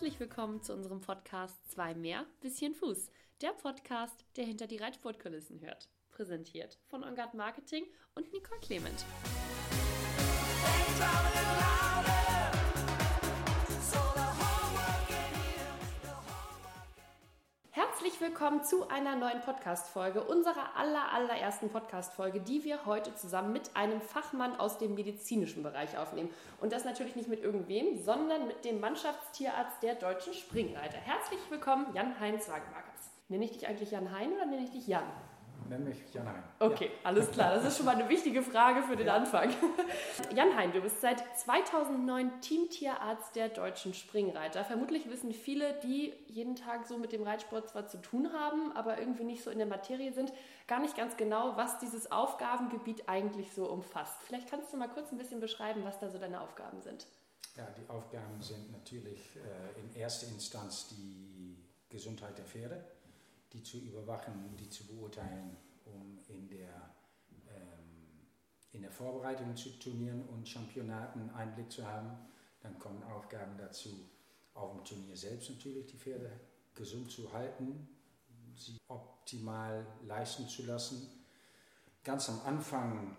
Herzlich willkommen zu unserem Podcast Zwei mehr, bisschen Fuß. Der Podcast, der hinter die Reitsportkulissen hört. Präsentiert von Ongard Marketing und Nicole Clement. Herzlich willkommen zu einer neuen Podcast-Folge, unserer aller, allerersten Podcast-Folge, die wir heute zusammen mit einem Fachmann aus dem medizinischen Bereich aufnehmen. Und das natürlich nicht mit irgendwem, sondern mit dem Mannschaftstierarzt der deutschen Springreiter. Herzlich willkommen, Jan-Heinz Wagemarkers. Nenne ich dich eigentlich Jan-Hein oder nenne ich dich Jan? Nenn mich Jan-Hein. Okay, ja. alles klar. Das ist schon mal eine wichtige Frage für den ja. Anfang. Jan-Hein, du bist seit 2009 Teamtierarzt der deutschen Springreiter. Vermutlich wissen viele, die jeden Tag so mit dem Reitsport zwar zu tun haben, aber irgendwie nicht so in der Materie sind, gar nicht ganz genau, was dieses Aufgabengebiet eigentlich so umfasst. Vielleicht kannst du mal kurz ein bisschen beschreiben, was da so deine Aufgaben sind. Ja, die Aufgaben sind natürlich äh, in erster Instanz die Gesundheit der Pferde die zu überwachen, die zu beurteilen, um in der, ähm, in der Vorbereitung zu Turnieren und Championaten Einblick zu haben. Dann kommen Aufgaben dazu, auf dem Turnier selbst natürlich die Pferde gesund zu halten, sie optimal leisten zu lassen. Ganz am Anfang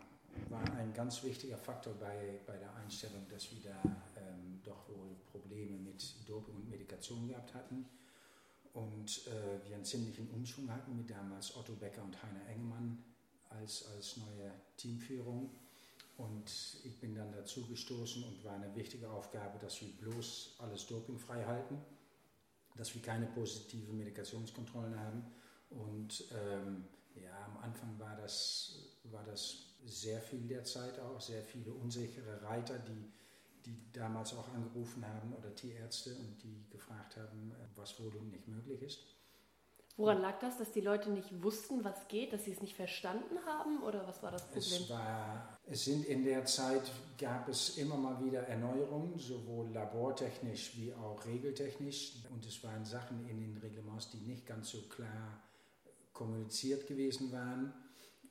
war ein ganz wichtiger Faktor bei, bei der Einstellung, dass wir da ähm, doch wohl Probleme mit Doping und Medikation gehabt hatten und äh, wir einen ziemlichen Umschwung hatten mit damals Otto Becker und Heiner Engemann als, als neue Teamführung. Und ich bin dann dazu gestoßen und war eine wichtige Aufgabe, dass wir bloß alles dopingfrei halten, dass wir keine positive Medikationskontrollen haben. Und ähm, ja, am Anfang war das, war das sehr viel der Zeit auch, sehr viele unsichere Reiter, die die damals auch angerufen haben oder Tierärzte und die gefragt haben, äh, was wohl und nicht möglich ist. Woran lag das, dass die Leute nicht wussten, was geht, dass sie es nicht verstanden haben oder was war das Problem? Es, war, es sind in der Zeit gab es immer mal wieder Erneuerungen, sowohl labortechnisch wie auch regeltechnisch und es waren Sachen in den Reglements, die nicht ganz so klar kommuniziert gewesen waren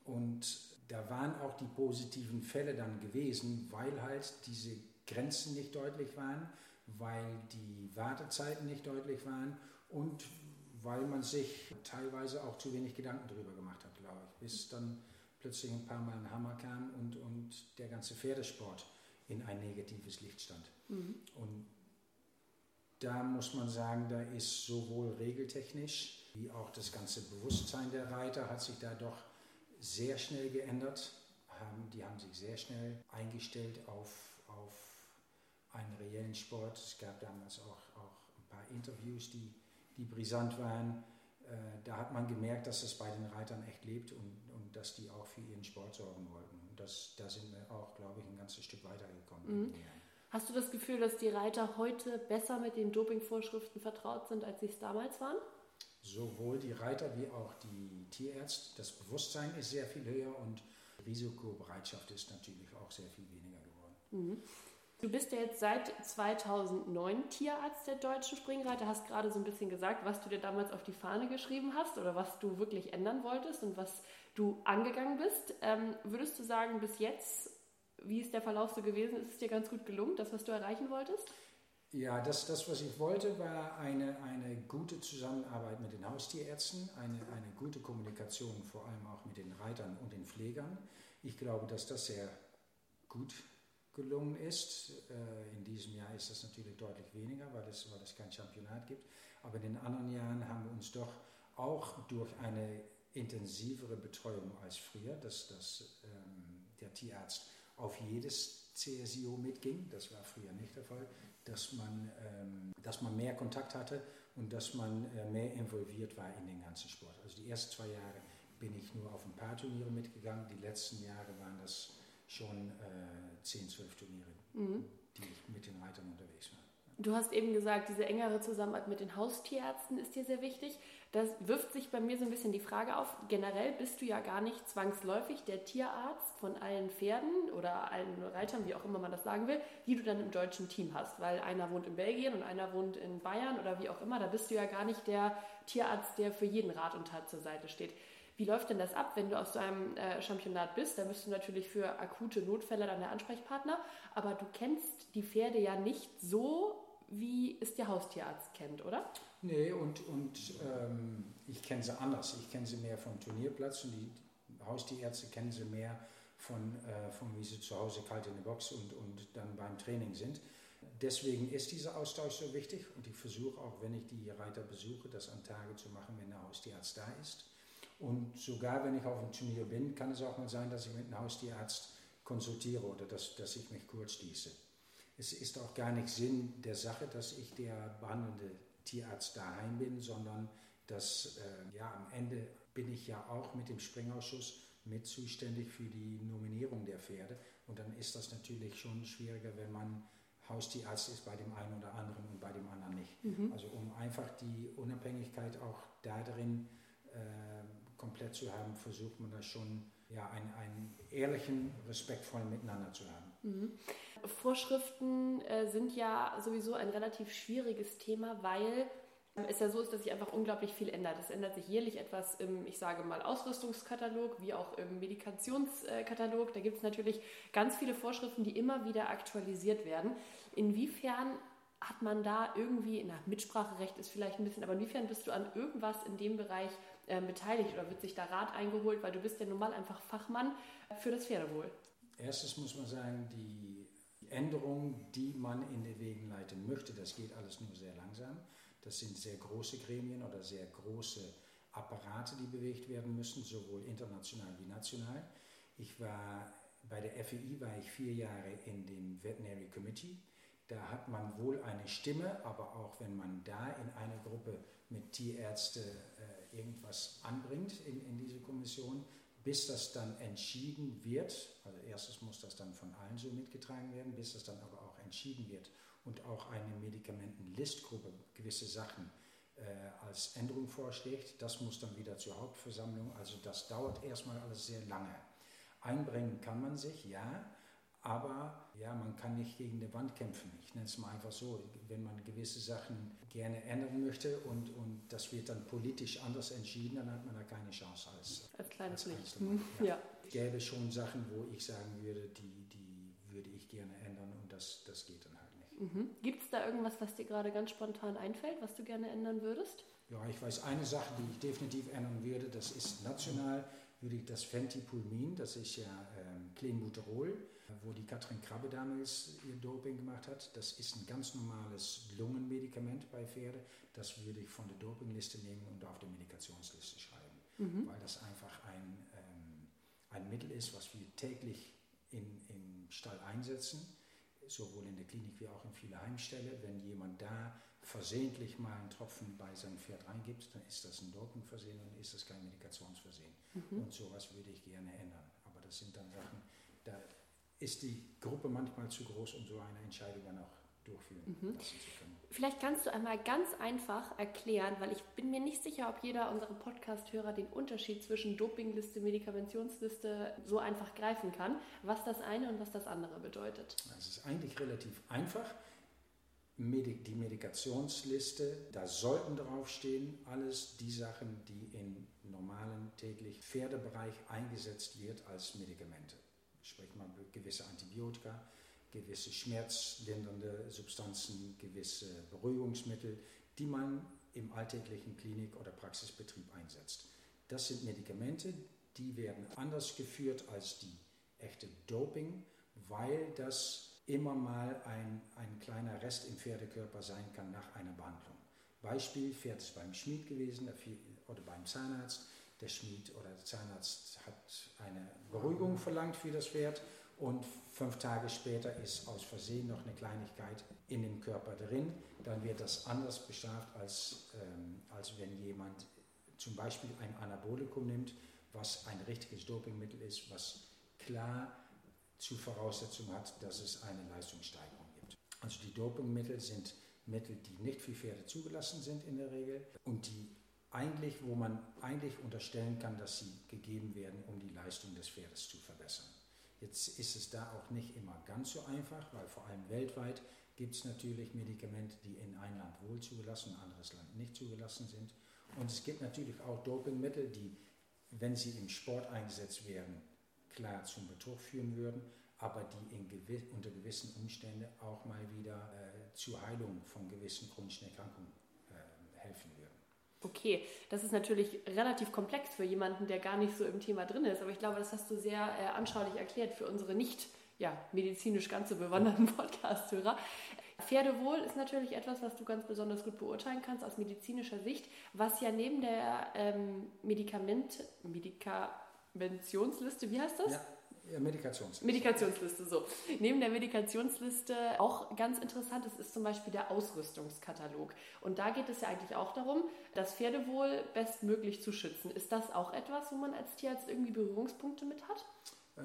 und da waren auch die positiven Fälle dann gewesen, weil halt diese Grenzen nicht deutlich waren, weil die Wartezeiten nicht deutlich waren und weil man sich teilweise auch zu wenig Gedanken darüber gemacht hat, glaube ich, bis dann plötzlich ein paar Mal ein Hammer kam und, und der ganze Pferdesport in ein negatives Licht stand. Mhm. Und da muss man sagen, da ist sowohl regeltechnisch wie auch das ganze Bewusstsein der Reiter hat sich da doch sehr schnell geändert. Die haben sich sehr schnell eingestellt auf, auf einen reellen Sport. Es gab damals auch, auch ein paar Interviews, die, die brisant waren. Äh, da hat man gemerkt, dass es bei den Reitern echt lebt und, und dass die auch für ihren Sport sorgen wollten. Und das, da sind wir auch, glaube ich, ein ganzes Stück weitergekommen. Mhm. Hast du das Gefühl, dass die Reiter heute besser mit den Dopingvorschriften vertraut sind, als sie es damals waren? Sowohl die Reiter wie auch die Tierärzte. Das Bewusstsein ist sehr viel höher und die Risikobereitschaft ist natürlich auch sehr viel weniger geworden. Mhm. Du bist ja jetzt seit 2009 Tierarzt der deutschen Springreiter, hast gerade so ein bisschen gesagt, was du dir damals auf die Fahne geschrieben hast oder was du wirklich ändern wolltest und was du angegangen bist. Ähm, würdest du sagen, bis jetzt, wie ist der Verlauf so gewesen? Ist es dir ganz gut gelungen, das, was du erreichen wolltest? Ja, das, das was ich wollte, war eine, eine gute Zusammenarbeit mit den Haustierärzten, eine, eine gute Kommunikation vor allem auch mit den Reitern und den Pflegern. Ich glaube, dass das sehr gut gelungen ist. Äh, in diesem Jahr ist das natürlich deutlich weniger, weil es, weil es kein Championat gibt. Aber in den anderen Jahren haben wir uns doch auch durch eine intensivere Betreuung als früher, dass, dass ähm, der Tierarzt auf jedes CSIO mitging, das war früher nicht der Fall, dass man, ähm, dass man mehr Kontakt hatte und dass man äh, mehr involviert war in den ganzen Sport. Also die ersten zwei Jahre bin ich nur auf ein paar Turniere mitgegangen, die letzten Jahre waren das schon äh, 10, 12 Turniere, mhm. die ich mit den Reitern unterwegs war. Du hast eben gesagt, diese engere Zusammenarbeit mit den Haustierärzten ist dir sehr wichtig. Das wirft sich bei mir so ein bisschen die Frage auf. Generell bist du ja gar nicht zwangsläufig der Tierarzt von allen Pferden oder allen Reitern, wie auch immer man das sagen will, die du dann im deutschen Team hast. Weil einer wohnt in Belgien und einer wohnt in Bayern oder wie auch immer. Da bist du ja gar nicht der Tierarzt, der für jeden Rat und Tat zur Seite steht. Wie läuft denn das ab, wenn du aus so einem äh, Championat bist? Da bist du natürlich für akute Notfälle dann der Ansprechpartner, aber du kennst die Pferde ja nicht so, wie es der Haustierarzt kennt, oder? Nee, und, und ähm, ich kenne sie anders. Ich kenne sie mehr vom Turnierplatz und die Haustierärzte kennen sie mehr von, äh, von wie sie zu Hause kalt in der Box und, und dann beim Training sind. Deswegen ist dieser Austausch so wichtig und ich versuche auch, wenn ich die Reiter besuche, das an Tage zu machen, wenn der Haustierarzt da ist. Und sogar wenn ich auf einem Turnier bin, kann es auch mal sein, dass ich mit einem Haustierarzt konsultiere oder dass, dass ich mich kurz schließe. Es ist auch gar nicht Sinn der Sache, dass ich der behandelnde Tierarzt daheim bin, sondern dass äh, ja, am Ende bin ich ja auch mit dem Springausschuss mit zuständig für die Nominierung der Pferde. Und dann ist das natürlich schon schwieriger, wenn man Haustierarzt ist bei dem einen oder anderen und bei dem anderen nicht. Mhm. Also um einfach die Unabhängigkeit auch darin äh, komplett zu haben, versucht man das schon, ja, einen, einen ehrlichen, respektvollen Miteinander zu haben. Mhm. Vorschriften äh, sind ja sowieso ein relativ schwieriges Thema, weil es ja so ist, dass sich einfach unglaublich viel ändert. Es ändert sich jährlich etwas im, ich sage mal, Ausrüstungskatalog, wie auch im Medikationskatalog. Da gibt es natürlich ganz viele Vorschriften, die immer wieder aktualisiert werden. Inwiefern hat man da irgendwie, na, Mitspracherecht ist vielleicht ein bisschen, aber inwiefern bist du an irgendwas in dem Bereich äh, beteiligt oder wird sich da Rat eingeholt, weil du bist ja nun mal einfach Fachmann für das Pferdewohl? Erstens muss man sagen, die Änderungen, die man in den Wegen leiten möchte, das geht alles nur sehr langsam. Das sind sehr große Gremien oder sehr große Apparate, die bewegt werden müssen, sowohl international wie national. Ich war bei der FEI war ich vier Jahre in dem Veterinary Committee. Da hat man wohl eine Stimme, aber auch wenn man da in einer Gruppe mit Tierärzte äh, irgendwas anbringt in, in diese Kommission, bis das dann entschieden wird, also erstes muss das dann von allen so mitgetragen werden, bis das dann aber auch entschieden wird und auch eine Medikamentenlistgruppe gewisse Sachen äh, als Änderung vorschlägt. Das muss dann wieder zur Hauptversammlung. Also das dauert erstmal alles sehr lange. Einbringen kann man sich, ja, aber ja, man kann nicht gegen die Wand kämpfen. Ich nenne es mal einfach so, wenn man gewisse Sachen gerne ändern möchte und, das wird dann politisch anders entschieden, dann hat man da keine Chance als, als kleines Licht. Ja. ja. Es gäbe schon Sachen, wo ich sagen würde, die, die würde ich gerne ändern und das, das geht dann halt nicht. Mhm. Gibt es da irgendwas, was dir gerade ganz spontan einfällt, was du gerne ändern würdest? Ja, ich weiß eine Sache, die ich definitiv ändern würde, das ist national, würde ich das Fentipulmin, das ist ja ähm, Clenbuterol, wo die Katrin Krabbe damals ihr Doping gemacht hat. Das ist ein ganz normales Lungenmedikament bei Pferde. Das würde ich von der Dopingliste nehmen und auf der Medikationsliste schreiben, mhm. weil das einfach ein, ähm, ein Mittel ist, was wir täglich in, im Stall einsetzen, sowohl in der Klinik wie auch in vielen Heimstelle. Wenn jemand da versehentlich mal einen Tropfen bei seinem Pferd reingibt, dann ist das ein Dopingversehen und ist das kein Medikationsversehen. Mhm. Und sowas würde ich gerne ändern. Aber das sind dann Sachen, da ist die Gruppe manchmal zu groß, um so eine Entscheidung dann auch durchführen mhm. zu können. Vielleicht kannst du einmal ganz einfach erklären, weil ich bin mir nicht sicher, ob jeder unserer Podcast-Hörer den Unterschied zwischen Dopingliste, Medikationsliste so einfach greifen kann, was das eine und was das andere bedeutet. Es ist eigentlich relativ einfach. Die Medikationsliste, da sollten draufstehen alles die Sachen, die im normalen täglich Pferdebereich eingesetzt wird als Medikamente spricht man gewisse Antibiotika, gewisse schmerzlindernde Substanzen, gewisse Beruhigungsmittel, die man im alltäglichen Klinik- oder Praxisbetrieb einsetzt. Das sind Medikamente, die werden anders geführt als die echte Doping, weil das immer mal ein, ein kleiner Rest im Pferdekörper sein kann nach einer Behandlung. Beispiel, Pferd ist beim Schmied gewesen oder beim Zahnarzt der Schmied oder der Zahnarzt hat eine Beruhigung verlangt für das Pferd und fünf Tage später ist aus Versehen noch eine Kleinigkeit in dem Körper drin, dann wird das anders bestraft, als, ähm, als wenn jemand zum Beispiel ein Anabolikum nimmt, was ein richtiges Dopingmittel ist, was klar zur Voraussetzung hat, dass es eine Leistungssteigerung gibt. Also die Dopingmittel sind Mittel, die nicht für Pferde zugelassen sind in der Regel und die eigentlich, wo man eigentlich unterstellen kann, dass sie gegeben werden, um die Leistung des Pferdes zu verbessern. Jetzt ist es da auch nicht immer ganz so einfach, weil vor allem weltweit gibt es natürlich Medikamente, die in ein Land wohl zugelassen, in ein anderes Land nicht zugelassen sind. Und es gibt natürlich auch Dopingmittel, die, wenn sie im Sport eingesetzt werden, klar zum Betrug führen würden, aber die in gewiss, unter gewissen Umständen auch mal wieder äh, zur Heilung von gewissen chronischen Erkrankungen äh, helfen würden. Okay, das ist natürlich relativ komplex für jemanden, der gar nicht so im Thema drin ist, aber ich glaube, das hast du sehr äh, anschaulich erklärt für unsere nicht ja, medizinisch ganz so bewanderten Podcast-Hörer. Pferdewohl ist natürlich etwas, was du ganz besonders gut beurteilen kannst aus medizinischer Sicht, was ja neben der ähm, Medikament, Medikamentionsliste, wie heißt das? Ja. Medikationsliste. Medikationsliste, so. Neben der Medikationsliste auch ganz interessant ist, ist zum Beispiel der Ausrüstungskatalog. Und da geht es ja eigentlich auch darum, das Pferdewohl bestmöglich zu schützen. Ist das auch etwas, wo man als Tierarzt irgendwie Berührungspunkte mit hat? Äh,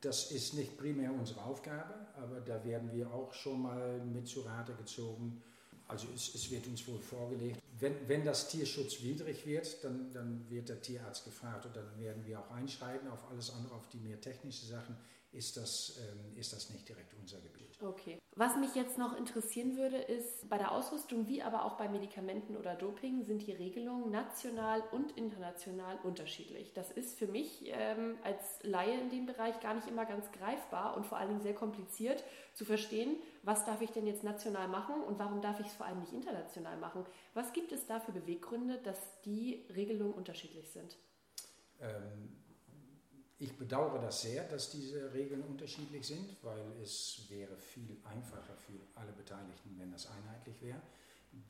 das ist nicht primär unsere Aufgabe, aber da werden wir auch schon mal mit zu Rate gezogen. Also es, es wird uns wohl vorgelegt, wenn, wenn das tierschutzwidrig wird, dann, dann wird der Tierarzt gefragt und dann werden wir auch einschreiten auf alles andere, auf die mehr technische Sachen ist das, ähm, ist das nicht direkt unser Gebiet. Okay. Was mich jetzt noch interessieren würde, ist, bei der Ausrüstung wie aber auch bei Medikamenten oder Doping sind die Regelungen national und international unterschiedlich. Das ist für mich ähm, als Laie in dem Bereich gar nicht immer ganz greifbar und vor allen Dingen sehr kompliziert zu verstehen, was darf ich denn jetzt national machen und warum darf ich es vor allem nicht international machen. Was gibt es da für Beweggründe, dass die Regelungen unterschiedlich sind? Ähm, ich bedauere das sehr, dass diese Regeln unterschiedlich sind, weil es wäre viel einfacher für alle Beteiligten, wenn das einheitlich wäre.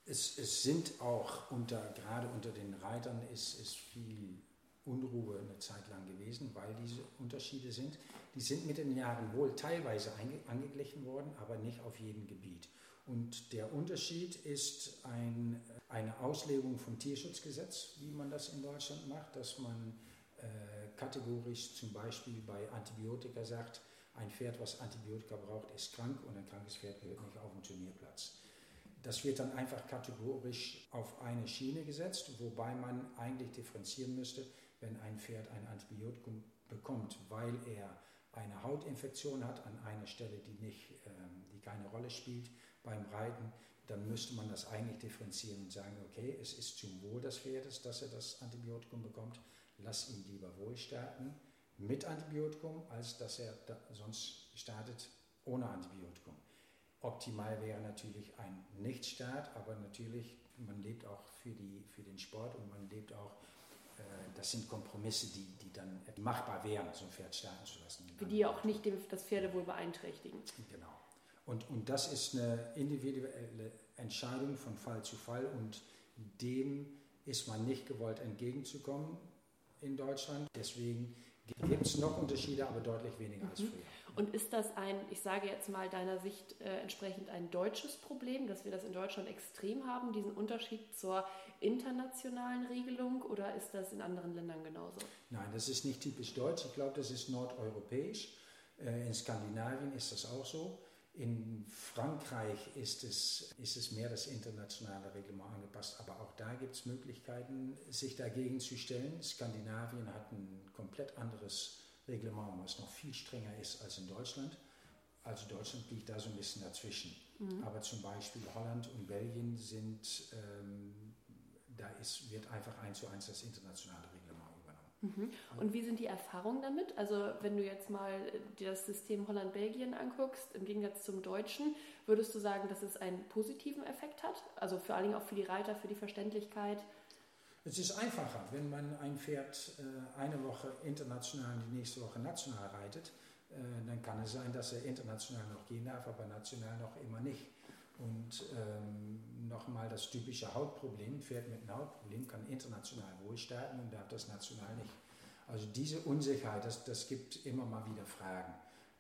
Es, es sind auch unter, gerade unter den Reitern ist, ist viel Unruhe eine Zeit lang gewesen, weil diese Unterschiede sind. Die sind mit den Jahren wohl teilweise angeglichen worden, aber nicht auf jedem Gebiet. Und der Unterschied ist ein, eine Auslegung vom Tierschutzgesetz, wie man das in Deutschland macht, dass man äh, kategorisch zum Beispiel bei Antibiotika sagt, ein Pferd, was Antibiotika braucht, ist krank und ein krankes Pferd gehört nicht auf den Turnierplatz. Das wird dann einfach kategorisch auf eine Schiene gesetzt, wobei man eigentlich differenzieren müsste, wenn ein Pferd ein Antibiotikum bekommt, weil er eine Hautinfektion hat an einer Stelle, die, nicht, ähm, die keine Rolle spielt beim Reiten, dann müsste man das eigentlich differenzieren und sagen, okay, es ist zum Wohl des Pferdes, dass er das Antibiotikum bekommt, lass ihn lieber wohl starten mit Antibiotikum, als dass er da sonst startet ohne Antibiotikum. Optimal wäre natürlich ein Nichtstart, aber natürlich, man lebt auch für, die, für den Sport und man lebt auch, äh, das sind Kompromisse, die, die dann machbar wären, so ein Pferd starten zu lassen. Für die auch nicht das Pferdewohl beeinträchtigen. Genau. Und, und das ist eine individuelle Entscheidung von Fall zu Fall und dem ist man nicht gewollt entgegenzukommen in Deutschland. Deswegen gibt es noch Unterschiede, aber deutlich weniger mhm. als früher. Und ist das ein, ich sage jetzt mal deiner Sicht äh, entsprechend ein deutsches Problem, dass wir das in Deutschland extrem haben, diesen Unterschied zur internationalen Regelung oder ist das in anderen Ländern genauso? Nein, das ist nicht typisch deutsch. Ich glaube, das ist nordeuropäisch. Äh, in Skandinavien ist das auch so. In Frankreich ist es, ist es mehr das internationale Reglement angepasst, aber auch da gibt es Möglichkeiten, sich dagegen zu stellen. Skandinavien hat ein komplett anderes Reglement, was noch viel strenger ist als in Deutschland. Also Deutschland liegt da so ein bisschen dazwischen. Mhm. Aber zum Beispiel Holland und Belgien sind, ähm, da ist, wird einfach eins zu eins das internationale Mhm. Und wie sind die Erfahrungen damit? Also wenn du jetzt mal dir das System Holland-Belgien anguckst, im Gegensatz zum Deutschen, würdest du sagen, dass es einen positiven Effekt hat? Also vor allen Dingen auch für die Reiter, für die Verständlichkeit? Es ist einfacher, wenn man ein Pferd äh, eine Woche international und die nächste Woche national reitet, äh, dann kann es sein, dass er international noch gehen darf, aber national noch immer nicht. Und ähm, nochmal das typische Hautproblem, Pferd mit einem Hautproblem kann international wohl starten und darf das national nicht. Also diese Unsicherheit, das, das gibt immer mal wieder Fragen.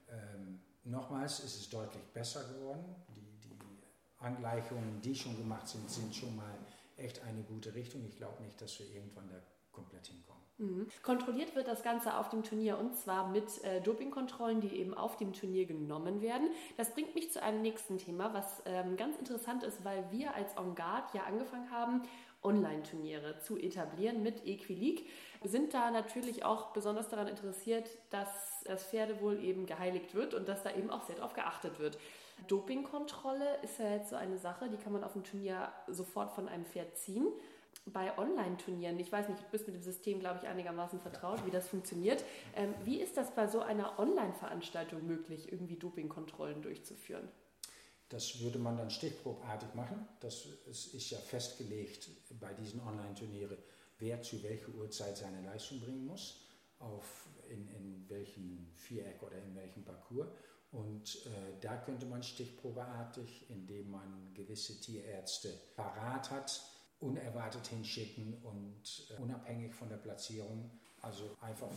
Ähm, nochmals ist es deutlich besser geworden. Die, die Angleichungen, die schon gemacht sind, sind schon mal echt eine gute Richtung. Ich glaube nicht, dass wir irgendwann da komplett hinkommen. Mhm. Kontrolliert wird das Ganze auf dem Turnier und zwar mit äh, Dopingkontrollen, die eben auf dem Turnier genommen werden. Das bringt mich zu einem nächsten Thema, was ähm, ganz interessant ist, weil wir als On Guard ja angefangen haben, Online-Turniere zu etablieren mit Equileague. Sind da natürlich auch besonders daran interessiert, dass das Pferdewohl eben geheiligt wird und dass da eben auch sehr darauf geachtet wird. Dopingkontrolle ist ja jetzt so eine Sache, die kann man auf dem Turnier sofort von einem Pferd ziehen. Bei Online-Turnieren, ich weiß nicht, du bist mit dem System, glaube ich, einigermaßen vertraut, wie das funktioniert. Ähm, wie ist das bei so einer Online-Veranstaltung möglich, irgendwie Dopingkontrollen durchzuführen? Das würde man dann stichprobartig machen. Das ist ja festgelegt bei diesen Online-Turnieren, wer zu welcher Uhrzeit seine Leistung bringen muss, auf in, in welchem Viereck oder in welchem Parcours. Und äh, da könnte man stichprobeartig, indem man gewisse Tierärzte parat hat, unerwartet hinschicken und äh, unabhängig von der Platzierung, also einfach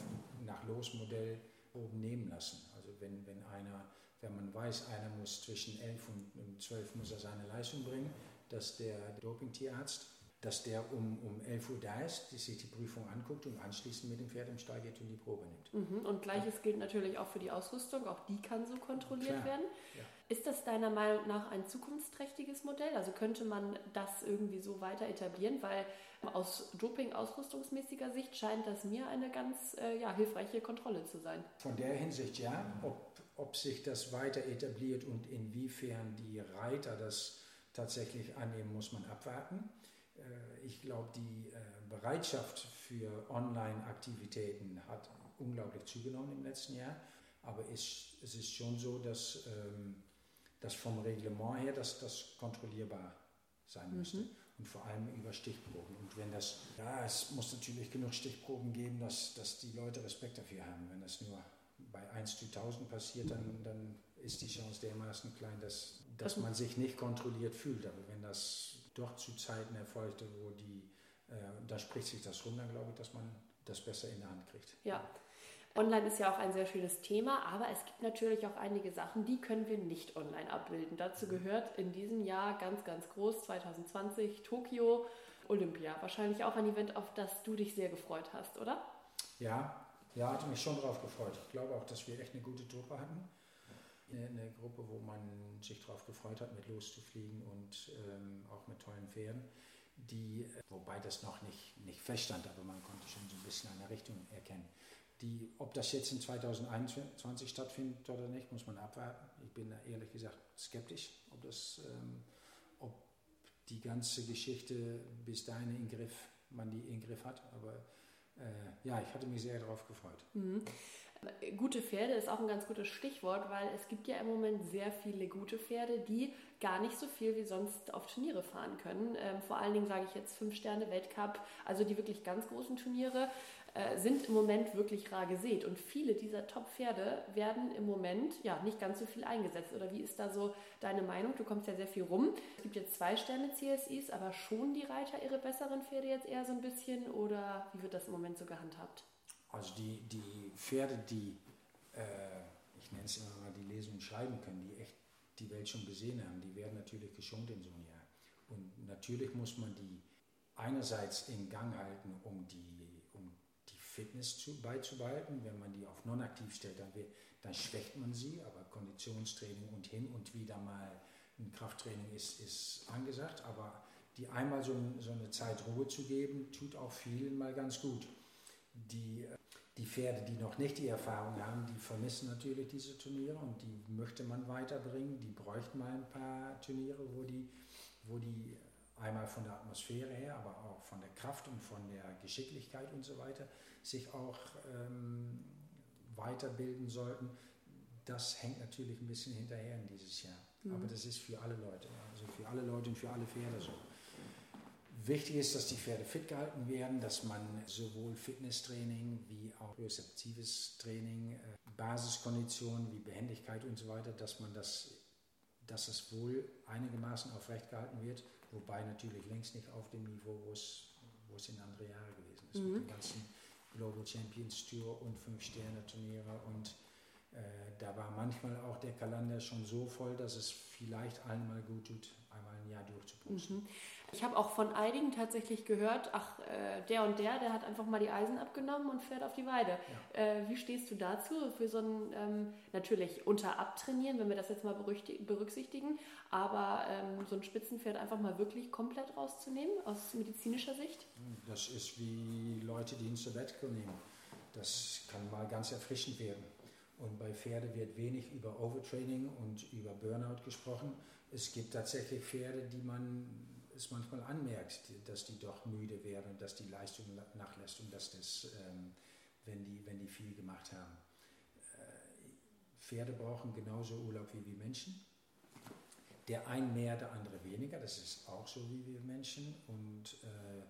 nach Losmodell oben nehmen lassen. Also wenn, wenn einer, wenn man weiß, einer muss zwischen 11 und 12 muss er seine Leistung bringen, dass der Dopingtierarzt dass der um, um 11 Uhr da ist, die sich die Prüfung anguckt und anschließend mit dem Pferd im Stall geht und die Probe nimmt. Mhm. Und gleiches ja. gilt natürlich auch für die Ausrüstung, auch die kann so kontrolliert Klar. werden. Ja. Ist das deiner Meinung nach ein zukunftsträchtiges Modell? Also könnte man das irgendwie so weiter etablieren? Weil aus Doping-ausrüstungsmäßiger Sicht scheint das mir eine ganz äh, ja, hilfreiche Kontrolle zu sein. Von der Hinsicht ja, ob, ob sich das weiter etabliert und inwiefern die Reiter das tatsächlich annehmen, muss man abwarten. Ich glaube, die äh, Bereitschaft für Online-Aktivitäten hat unglaublich zugenommen im letzten Jahr. Aber es, es ist schon so, dass, ähm, dass vom Reglement her dass das kontrollierbar sein müsste. Mhm. Und vor allem über Stichproben. Und wenn das, ja, es muss natürlich genug Stichproben geben, dass, dass die Leute Respekt dafür haben. Wenn das nur bei 1 zu 1000 passiert, dann, dann ist die Chance dermaßen klein, dass, dass man sich nicht kontrolliert fühlt. Aber wenn das doch zu Zeiten erfolgte, wo die, äh, da spricht sich das runter, glaube ich, dass man das besser in der Hand kriegt. Ja. Online ist ja auch ein sehr schönes Thema, aber es gibt natürlich auch einige Sachen, die können wir nicht online abbilden. Dazu gehört in diesem Jahr ganz, ganz groß 2020 Tokio Olympia. Wahrscheinlich auch ein Event, auf das du dich sehr gefreut hast, oder? Ja, ja, hatte mich schon drauf gefreut. Ich glaube auch, dass wir echt eine gute Truppe hatten eine Gruppe, wo man sich darauf gefreut hat, mit loszufliegen und ähm, auch mit tollen Pferden. Die, äh, wobei das noch nicht, nicht feststand, aber man konnte schon so ein bisschen eine Richtung erkennen. Die, ob das jetzt in 2021 stattfindet oder nicht, muss man abwarten. Ich bin da ehrlich gesagt skeptisch, ob, das, ähm, ob die ganze Geschichte bis dahin in Griff, man die in Griff hat. Aber äh, ja, ich hatte mich sehr darauf gefreut. Mhm. Gute Pferde ist auch ein ganz gutes Stichwort, weil es gibt ja im Moment sehr viele gute Pferde, die gar nicht so viel wie sonst auf Turniere fahren können. Ähm, vor allen Dingen sage ich jetzt fünf Sterne Weltcup, also die wirklich ganz großen Turniere äh, sind im Moment wirklich rar gesät und viele dieser Top-Pferde werden im Moment ja nicht ganz so viel eingesetzt. Oder wie ist da so deine Meinung? Du kommst ja sehr viel rum. Es gibt jetzt zwei Sterne CSIs, aber schon die Reiter ihre besseren Pferde jetzt eher so ein bisschen oder wie wird das im Moment so gehandhabt? Also die, die Pferde, die, äh, ich nenne es immer mal, die lesen und schreiben können, die echt die Welt schon gesehen haben, die werden natürlich geschont in so einem Jahr. Und natürlich muss man die einerseits in Gang halten, um die, um die Fitness zu, beizubehalten. Wenn man die auf non-aktiv stellt, dann, dann schwächt man sie, aber Konditionstraining und hin und wieder mal ein Krafttraining ist, ist angesagt. Aber die einmal so, so eine Zeit Ruhe zu geben, tut auch vielen mal ganz gut. Die die Pferde, die noch nicht die Erfahrung haben, die vermissen natürlich diese Turniere und die möchte man weiterbringen. Die bräuchten mal ein paar Turniere, wo die, wo die einmal von der Atmosphäre her, aber auch von der Kraft und von der Geschicklichkeit und so weiter sich auch ähm, weiterbilden sollten. Das hängt natürlich ein bisschen hinterher in dieses Jahr. Mhm. Aber das ist für alle Leute, also für alle Leute und für alle Pferde so. Wichtig ist, dass die Pferde fit gehalten werden, dass man sowohl Fitnesstraining wie auch rezeptives Training, äh, Basiskonditionen wie Behendigkeit und so weiter, dass man das, dass es wohl einigermaßen aufrecht gehalten wird, wobei natürlich längst nicht auf dem Niveau, wo es, wo es in andere Jahre gewesen ist, mhm. mit den ganzen Global Champions Tour und Fünf-Sterne-Turniere und äh, da war manchmal auch der Kalender schon so voll, dass es vielleicht einmal gut tut, einmal ein Jahr durchzupusten. Mhm. Ich habe auch von einigen tatsächlich gehört, ach, äh, der und der, der hat einfach mal die Eisen abgenommen und fährt auf die Weide. Ja. Äh, wie stehst du dazu für so ein, ähm, natürlich unter Abtrainieren, wenn wir das jetzt mal berücksichtigen, aber ähm, so ein Spitzenpferd einfach mal wirklich komplett rauszunehmen aus medizinischer Sicht? Das ist wie Leute, die ins Sabbatical nehmen. Das kann mal ganz erfrischend werden. Und bei Pferde wird wenig über Overtraining und über Burnout gesprochen. Es gibt tatsächlich Pferde, die man es manchmal anmerkt, dass die doch müde werden, dass die Leistung nachlässt und dass das, ähm, wenn, die, wenn die viel gemacht haben. Äh, Pferde brauchen genauso Urlaub wie wir Menschen. Der ein mehr, der andere weniger. Das ist auch so wie wir Menschen. Und äh,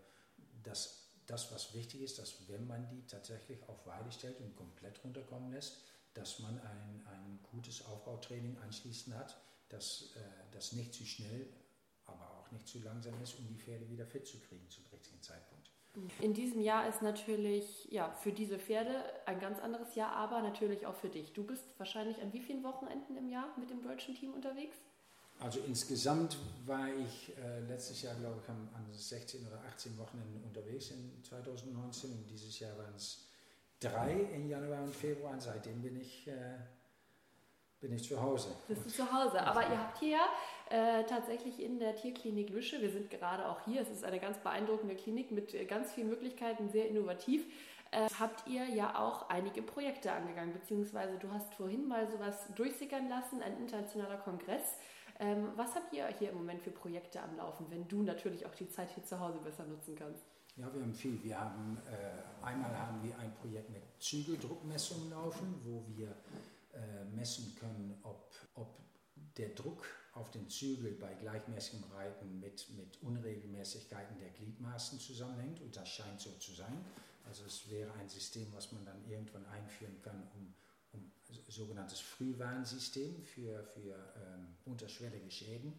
das, das, was wichtig ist, dass wenn man die tatsächlich auf Weide stellt und komplett runterkommen lässt, dass man ein, ein gutes Aufbautraining anschließend hat, dass äh, das nicht zu schnell, auch nicht zu langsam ist, um die Pferde wieder fit zu kriegen zum richtigen Zeitpunkt. In diesem Jahr ist natürlich ja, für diese Pferde ein ganz anderes Jahr, aber natürlich auch für dich. Du bist wahrscheinlich an wie vielen Wochenenden im Jahr mit dem deutschen Team unterwegs? Also insgesamt war ich äh, letztes Jahr, glaube ich, an 16 oder 18 Wochenenden unterwegs in 2019 und dieses Jahr waren es drei in Januar und Februar und seitdem bin ich, äh, bin ich zu Hause. Bist du zu Hause, aber ihr habt hier äh, tatsächlich in der Tierklinik Lüsche, wir sind gerade auch hier, es ist eine ganz beeindruckende Klinik mit äh, ganz vielen Möglichkeiten, sehr innovativ, äh, habt ihr ja auch einige Projekte angegangen, beziehungsweise du hast vorhin mal sowas durchsickern lassen, ein internationaler Kongress. Ähm, was habt ihr hier im Moment für Projekte am Laufen, wenn du natürlich auch die Zeit hier zu Hause besser nutzen kannst? Ja, wir haben viel. Wir haben, äh, einmal haben wir ein Projekt mit Zügeldruckmessungen laufen, wo wir äh, messen können, ob, ob der Druck auf den Zügel bei gleichmäßigem Reiten mit, mit Unregelmäßigkeiten der Gliedmaßen zusammenhängt. Und das scheint so zu sein. Also es wäre ein System, was man dann irgendwann einführen kann, um um sogenanntes Frühwarnsystem für, für ähm, unterschwellige Schäden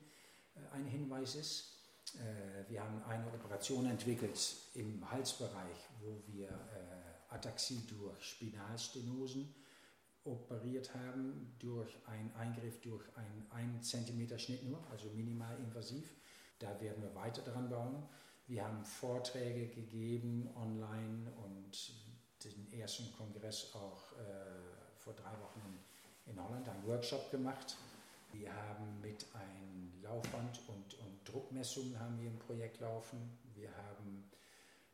äh, ein Hinweis ist. Äh, wir haben eine Operation entwickelt im Halsbereich, wo wir äh, Ataxie durch Spinalstenosen operiert haben, durch einen Eingriff durch einen 1 cm Schnitt nur, also minimal invasiv. Da werden wir weiter dran bauen. Wir haben Vorträge gegeben online und den ersten Kongress auch äh, vor drei Wochen in, Holland einen Workshop gemacht. Wir haben mit einem Laufband und, und Druckmessungen haben wir ein Projekt laufen. Wir haben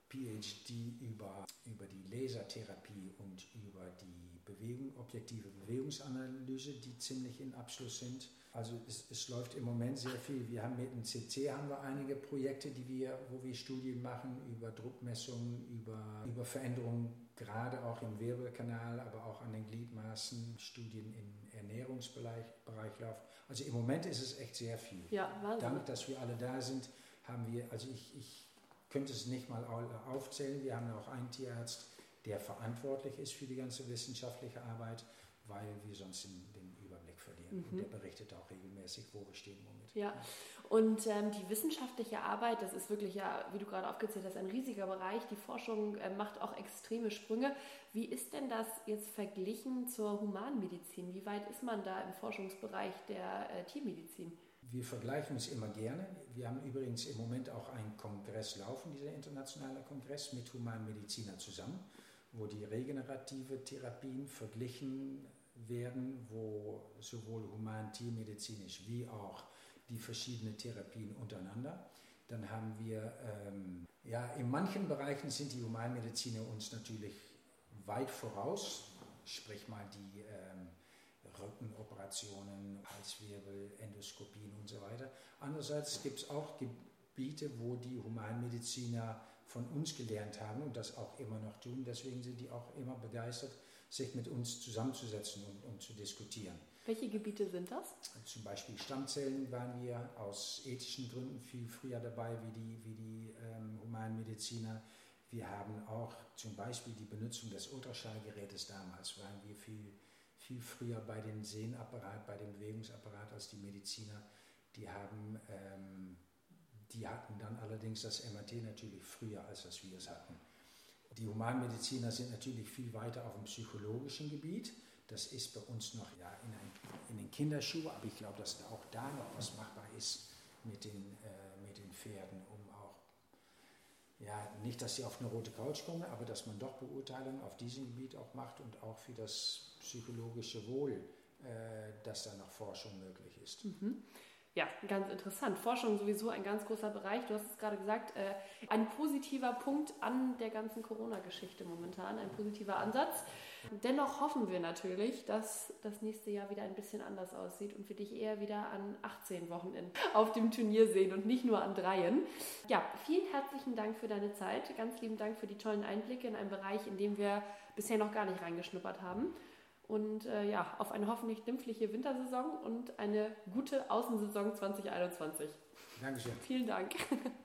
PhD über, über die Lasertherapie und über die Bewegung, objektive Bewegungsanalyse, die ziemlich in Abschluss sind. Also es, es, läuft im Moment sehr viel. Wir haben mit dem CC haben wir einige Projekte, die wir, wo wir Studien machen über Druckmessungen, über, über Veränderungen gerade auch im Wirbelkanal, aber auch an den Gliedmaßen, Studien im Ernährungsbereich Bereich laufen. Also im Moment ist es echt sehr viel. Ja, Wahnsinn. Dank, dass wir alle da sind, haben wir, also ich, ich könnte es nicht mal aufzählen, wir haben auch einen Tierarzt, der verantwortlich ist für die ganze wissenschaftliche Arbeit, weil wir sonst den, den Überblick verlieren. Mhm. Und der berichtet auch regelmäßig, wo wir stehen womit. Ja, und ähm, die wissenschaftliche Arbeit, das ist wirklich ja, wie du gerade aufgezählt hast, ein riesiger Bereich. Die Forschung äh, macht auch extreme Sprünge. Wie ist denn das jetzt verglichen zur Humanmedizin? Wie weit ist man da im Forschungsbereich der äh, Tiermedizin? Wir vergleichen uns immer gerne. Wir haben übrigens im Moment auch einen Kongress laufen, dieser internationale Kongress mit Humanmedizinern zusammen, wo die regenerative Therapien verglichen werden, wo sowohl human-tiermedizinisch wie auch die verschiedenen Therapien untereinander. Dann haben wir, ähm, ja, in manchen Bereichen sind die Humanmediziner uns natürlich weit voraus, sprich mal die ähm, Rückenoperationen, Halswirbel, Endoskopien und so weiter. Andererseits gibt es auch Gebiete, wo die Humanmediziner von uns gelernt haben und das auch immer noch tun. Deswegen sind die auch immer begeistert, sich mit uns zusammenzusetzen und, und zu diskutieren. Welche Gebiete sind das? Zum Beispiel Stammzellen waren wir aus ethischen Gründen viel früher dabei wie die, wie die ähm, Humanmediziner. Wir haben auch zum Beispiel die Benutzung des Ultraschallgerätes damals, waren wir viel, viel früher bei dem Sehnapparat, bei dem Bewegungsapparat als die Mediziner. Die, haben, ähm, die hatten dann allerdings das MRT natürlich früher, als das wir es hatten. Die Humanmediziner sind natürlich viel weiter auf dem psychologischen Gebiet. Das ist bei uns noch ja, in, ein, in den Kinderschuhen, aber ich glaube, dass auch da noch was machbar ist mit den, äh, mit den Pferden, um auch, ja, nicht, dass sie auf eine rote Couch kommen, aber dass man doch Beurteilungen auf diesem Gebiet auch macht und auch für das psychologische Wohl, äh, dass da noch Forschung möglich ist. Mhm. Ja, ganz interessant. Forschung sowieso ein ganz großer Bereich. Du hast es gerade gesagt, äh, ein positiver Punkt an der ganzen Corona-Geschichte momentan, ein positiver Ansatz. Dennoch hoffen wir natürlich, dass das nächste Jahr wieder ein bisschen anders aussieht und wir dich eher wieder an 18 Wochenenden auf dem Turnier sehen und nicht nur an dreien. Ja, vielen herzlichen Dank für deine Zeit. Ganz lieben Dank für die tollen Einblicke in einen Bereich, in dem wir bisher noch gar nicht reingeschnuppert haben. Und äh, ja, auf eine hoffentlich dümpfliche Wintersaison und eine gute Außensaison 2021. Dankeschön. Vielen Dank.